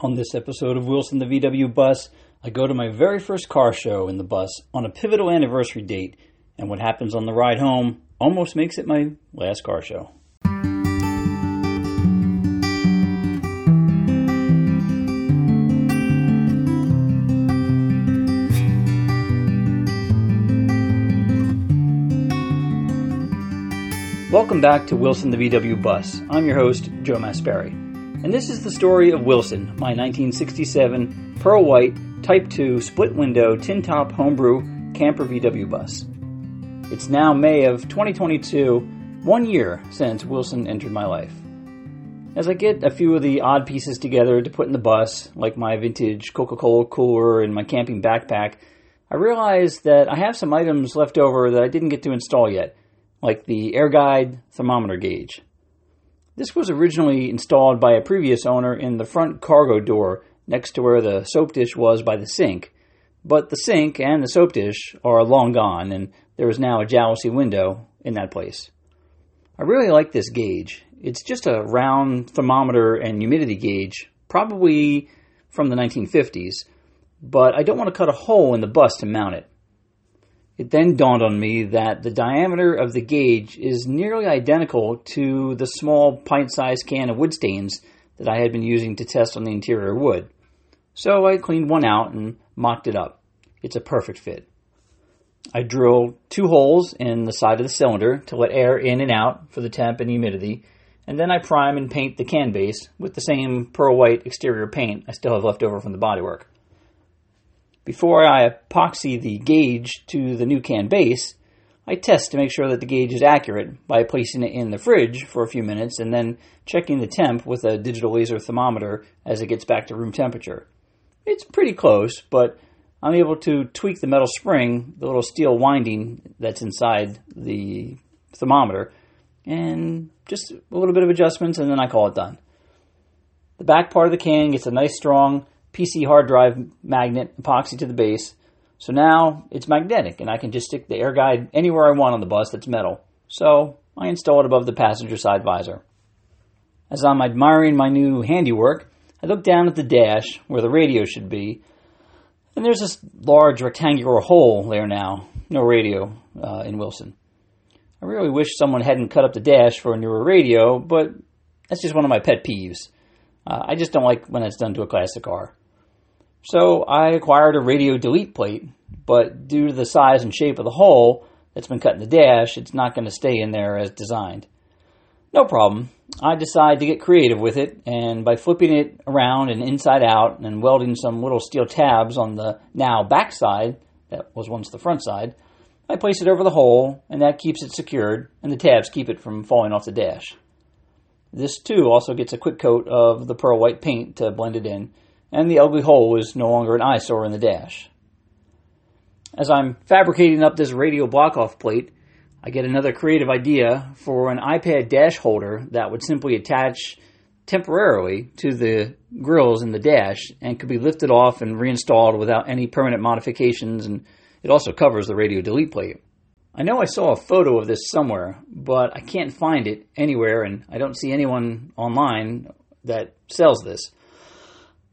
On this episode of Wilson the VW Bus, I go to my very first car show in the bus on a pivotal anniversary date, and what happens on the ride home almost makes it my last car show. Welcome back to Wilson the VW Bus. I'm your host, Joe Masperi. And this is the story of Wilson, my 1967 pearl white Type 2 split window tin top homebrew camper VW bus. It's now May of 2022, one year since Wilson entered my life. As I get a few of the odd pieces together to put in the bus, like my vintage Coca Cola cooler and my camping backpack, I realize that I have some items left over that I didn't get to install yet, like the Airguide thermometer gauge. This was originally installed by a previous owner in the front cargo door next to where the soap dish was by the sink, but the sink and the soap dish are long gone, and there is now a jalousie window in that place. I really like this gauge. It's just a round thermometer and humidity gauge, probably from the 1950s, but I don't want to cut a hole in the bus to mount it. It then dawned on me that the diameter of the gauge is nearly identical to the small pint sized can of wood stains that I had been using to test on the interior wood. So I cleaned one out and mocked it up. It's a perfect fit. I drilled two holes in the side of the cylinder to let air in and out for the temp and humidity, and then I prime and paint the can base with the same pearl white exterior paint I still have left over from the bodywork. Before I epoxy the gauge to the new can base, I test to make sure that the gauge is accurate by placing it in the fridge for a few minutes and then checking the temp with a digital laser thermometer as it gets back to room temperature. It's pretty close, but I'm able to tweak the metal spring, the little steel winding that's inside the thermometer, and just a little bit of adjustments, and then I call it done. The back part of the can gets a nice strong PC hard drive magnet epoxy to the base. So now it's magnetic and I can just stick the Airguide anywhere I want on the bus that's metal. So I install it above the passenger side visor. As I'm admiring my new handiwork, I look down at the dash where the radio should be, and there's this large rectangular hole there now. No radio uh, in Wilson. I really wish someone hadn't cut up the dash for a newer radio, but that's just one of my pet peeves. Uh, I just don't like when it's done to a classic car. So I acquired a radio delete plate, but due to the size and shape of the hole that's been cut in the dash, it's not going to stay in there as designed. No problem. I decide to get creative with it, and by flipping it around and inside out and welding some little steel tabs on the now back side, that was once the front side, I place it over the hole, and that keeps it secured, and the tabs keep it from falling off the dash. This too also gets a quick coat of the pearl white paint to blend it in, and the ugly hole was no longer an eyesore in the dash. As I'm fabricating up this radio block-off plate, I get another creative idea for an iPad dash holder that would simply attach temporarily to the grills in the dash and could be lifted off and reinstalled without any permanent modifications and it also covers the radio delete plate. I know I saw a photo of this somewhere, but I can't find it anywhere and I don't see anyone online that sells this.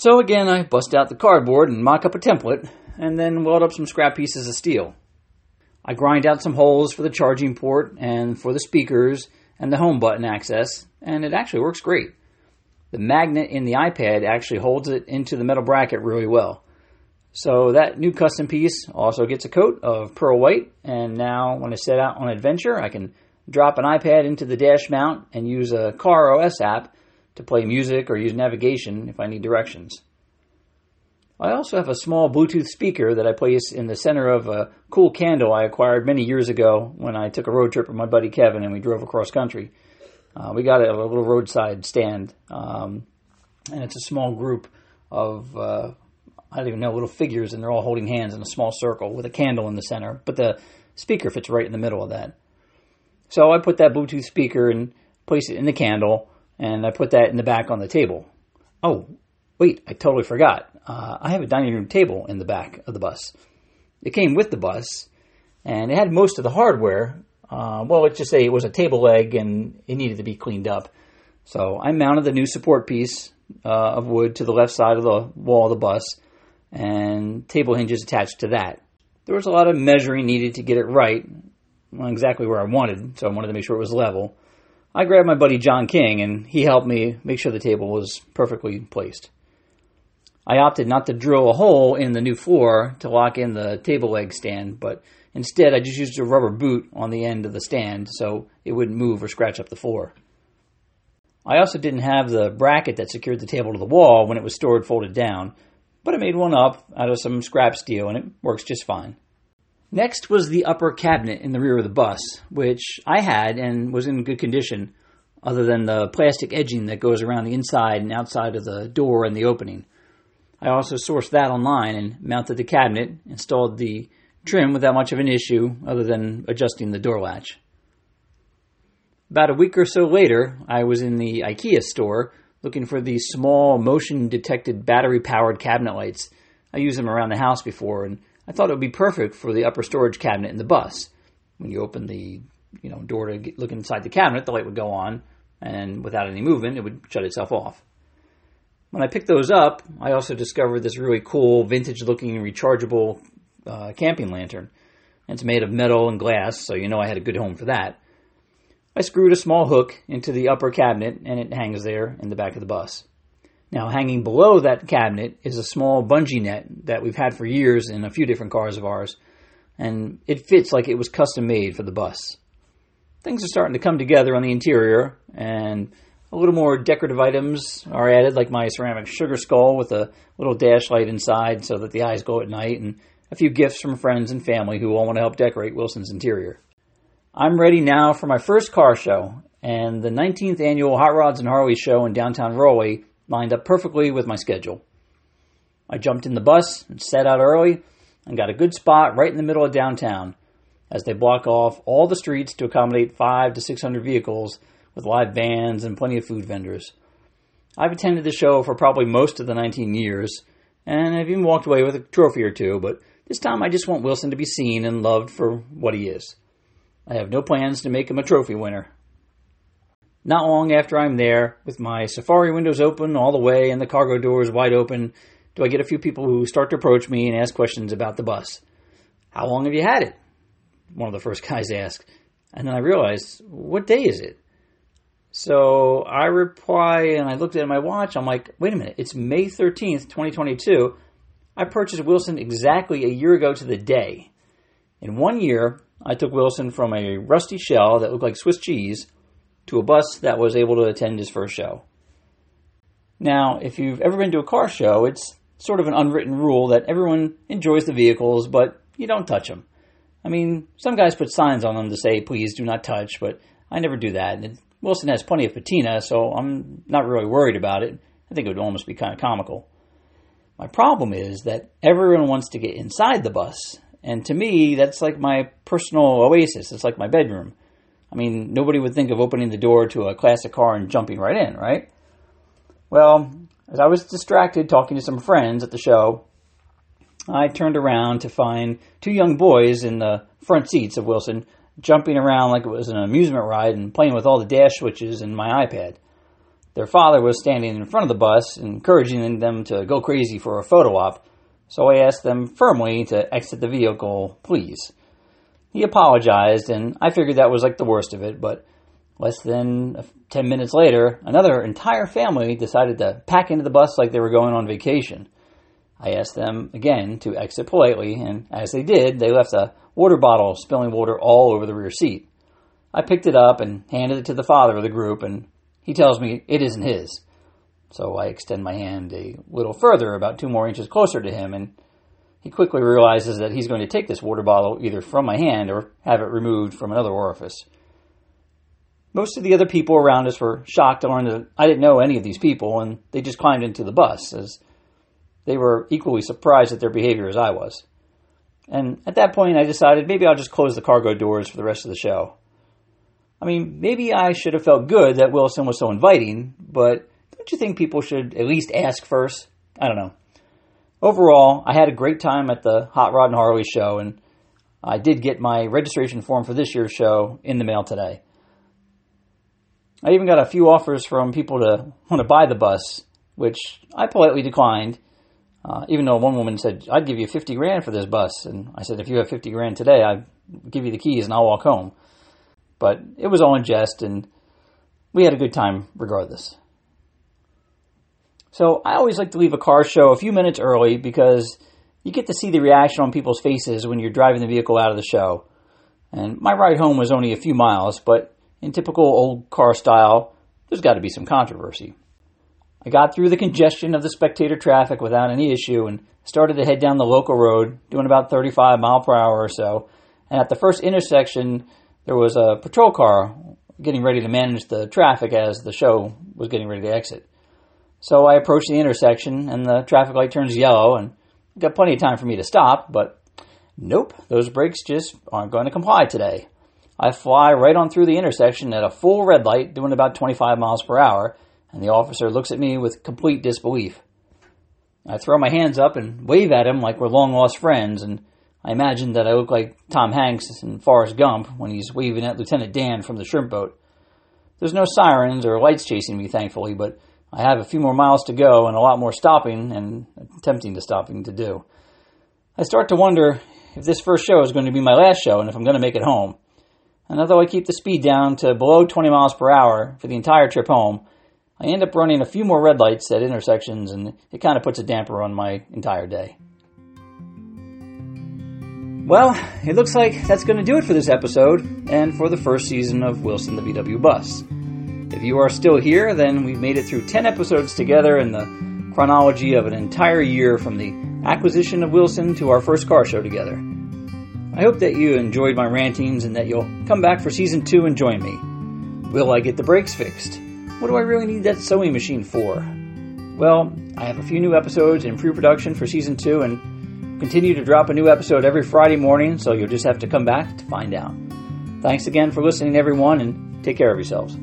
So again, I bust out the cardboard and mock up a template, and then weld up some scrap pieces of steel. I grind out some holes for the charging port and for the speakers and the home button access, and it actually works great. The magnet in the iPad actually holds it into the metal bracket really well. So that new custom piece also gets a coat of pearl white, and now when I set out on adventure, I can drop an iPad into the dash mount and use a Car OS app to play music or use navigation if I need directions. I also have a small Bluetooth speaker that I place in the center of a cool candle I acquired many years ago when I took a road trip with my buddy Kevin and we drove across country. Uh, we got a, a, little roadside stand, um, and it's a small group of, uh, I don't even know, little figures, and they're all holding hands in a small circle with a candle in the center, but the speaker fits right in the middle of that. So I put that Bluetooth speaker and place it in the candle, and I put that in the back on the table. Oh, wait, I totally forgot. Uh, I have a dining room table in the back of the bus. It came with the bus, and it had most of the hardware. Uh, well, let's just say it was a table leg and it needed to be cleaned up. So I mounted the new support piece uh, of wood to the left side of the wall of the bus, and table hinges attached to that. There was a lot of measuring needed to get it right, well, exactly where I wanted, so I wanted to make sure it was level. I grabbed my buddy John King, and he helped me make sure the table was perfectly placed. I opted not to drill a hole in the new floor to lock in the table leg stand, but instead I just used a rubber boot on the end of the stand so it wouldn't move or scratch up the floor. I also didn't have the bracket that secured the table to the wall when it was stored folded down, but I made one up out of some scrap steel and it works just fine. Next was the upper cabinet in the rear of the bus, which I had and was in good condition, other than the plastic edging that goes around the inside and outside of the door and the opening. I also sourced that online and mounted the cabinet, installed the trim without much of an issue other than adjusting the door latch. About a week or so later, I was in the IKEA store looking for these small motion detected battery powered cabinet lights. I used them around the house before and I thought it would be perfect for the upper storage cabinet in the bus. When you open the you know door to get, look inside the cabinet, the light would go on, and without any movement, it would shut itself off. When I picked those up, I also discovered this really cool, vintage-looking, rechargeable uh, camping lantern. It's made of metal and glass, so you know I had a good home for that. I screwed a small hook into the upper cabinet, and it hangs there in the back of the bus. Now, hanging below that cabinet is a small bungee net that we've had for years in a few different cars of ours, and it fits like it was custom made for the bus. Things are starting to come together on the interior, and a little more decorative items are added, like my ceramic sugar skull with a little dash light inside so that the eyes glow at night, and a few gifts from friends and family who all want to help decorate Wilson's interior. I'm ready now for my first car show, and the 19th annual Hot Rods and Harley show in downtown Raleigh lined up perfectly with my schedule. I jumped in the bus and set out early and got a good spot right in the middle of downtown as they block off all the streets to accommodate five to six hundred vehicles with live bands and plenty of food vendors. I've attended the show for probably most of the 19 years, and I've even walked away with a trophy or two, but this time I just want Wilson to be seen and loved for what he is. I have no plans to make him a trophy winner. Not long after I'm there, with my safari windows open all the way and the cargo doors wide open, do I get a few people who start to approach me and ask questions about the bus. How long have you had it? One of the first guys asked. And then I realized, what day is it? So I reply and I looked at my watch. I'm like, wait a minute, it's May 13th, 2022. I purchased Wilson exactly a year ago to the day. In one year, I took Wilson from a rusty shell that looked like Swiss cheese to a bus that was able to attend his first show. Now, if you've ever been to a car show, it's sort of an unwritten rule that everyone enjoys the vehicles, but you don't touch them. I mean, some guys put signs on them to say, please do not touch, but I never do that. And Wilson has plenty of patina, so I'm not really worried about it. I think it would almost be kind of comical. My problem is that everyone wants to get inside the bus, and to me, that's like my personal oasis. It's like my bedroom. I mean, nobody would think of opening the door to a classic car and jumping right in, right? Well, as I was distracted talking to some friends at the show, I turned around to find two young boys in the front seats of Wilson jumping around like it was an amusement ride and playing with all the dash switches and my iPad. Their father was standing in front of the bus, encouraging them to go crazy for a photo op, so I asked them firmly to exit the vehicle, please. He apologized, and I figured that was like the worst of it, but less than 10 minutes later, another entire family decided to pack into the bus like they were going on vacation. I asked them again to exit politely, and as they did, they left a water bottle spilling water all over the rear seat. I picked it up and handed it to the father of the group, and he tells me it isn't his. So I extend my hand a little further, about two more inches closer to him, and he quickly realizes that he's going to take this water bottle either from my hand or have it removed from another orifice. Most of the other people around us were shocked to learn that I didn't know any of these people, and they just climbed into the bus, as they were equally surprised at their behavior as I was. And at that point, I decided maybe I'll just close the cargo doors for the rest of the show. I mean, maybe I should have felt good that Wilson was so inviting, but don't you think people should at least ask first? I don't know overall, I had a great time at the Hot Rod and Harley show, and I did get my registration form for this year's show in the mail today. I even got a few offers from people to want to buy the bus, which I politely declined. Uh, even though one woman said, I'd give you 50 grand for this bus. And I said, if you have 50 grand today, I'd give you the keys and I'll walk home. But it was all in jest and we had a good time regardless. So I always like to leave a car show a few minutes early because you get to see the reaction on people's faces when you're driving the vehicle out of the show. And my ride home was only a few miles, but in typical old car style, there's got to be some controversy. I got through the congestion of the spectator traffic without any issue and started to head down the local road, doing about 35 mile per hour or so. And at the first intersection, there was a patrol car getting ready to manage the traffic as the show was getting ready to exit. So I approach the intersection and the traffic light turns yellow and got plenty of time for me to stop, but nope, those brakes just aren't going to comply today. I fly right on through the intersection at a full red light doing about 25 miles per hour and the officer looks at me with complete disbelief. I throw my hands up and wave at him like we're long lost friends and I imagine that I look like Tom Hanks in Forrest Gump when he's waving at Lieutenant Dan from the shrimp boat. There's no sirens or lights chasing me, thankfully, but I have a few more miles to go and a lot more stopping and attempting to stopping to do. I start to wonder if this first show is going to be my last show and if I'm going to make it home. And although I keep the speed down to below 20 miles per hour for the entire trip home, I end up running a few more red lights at intersections and it kind of puts a damper on my entire day. Well, it looks like that's going to do it for this episode and for the first season of Wilson the VW Bus. If you are still here, then we've made it through 10 episodes together in the chronology of an entire year from the acquisition of Wilson to our first car show together. I hope that you enjoyed my rantings and that you'll come back for season 2 and join me. Will I get the brakes fixed? What do I really need that sewing machine for? Well, I have a few new episodes in pre production for season 2 and continue to drop a new episode every Friday morning, so you'll just have to come back to find out. Thanks again for listening, everyone, and take care of yourselves.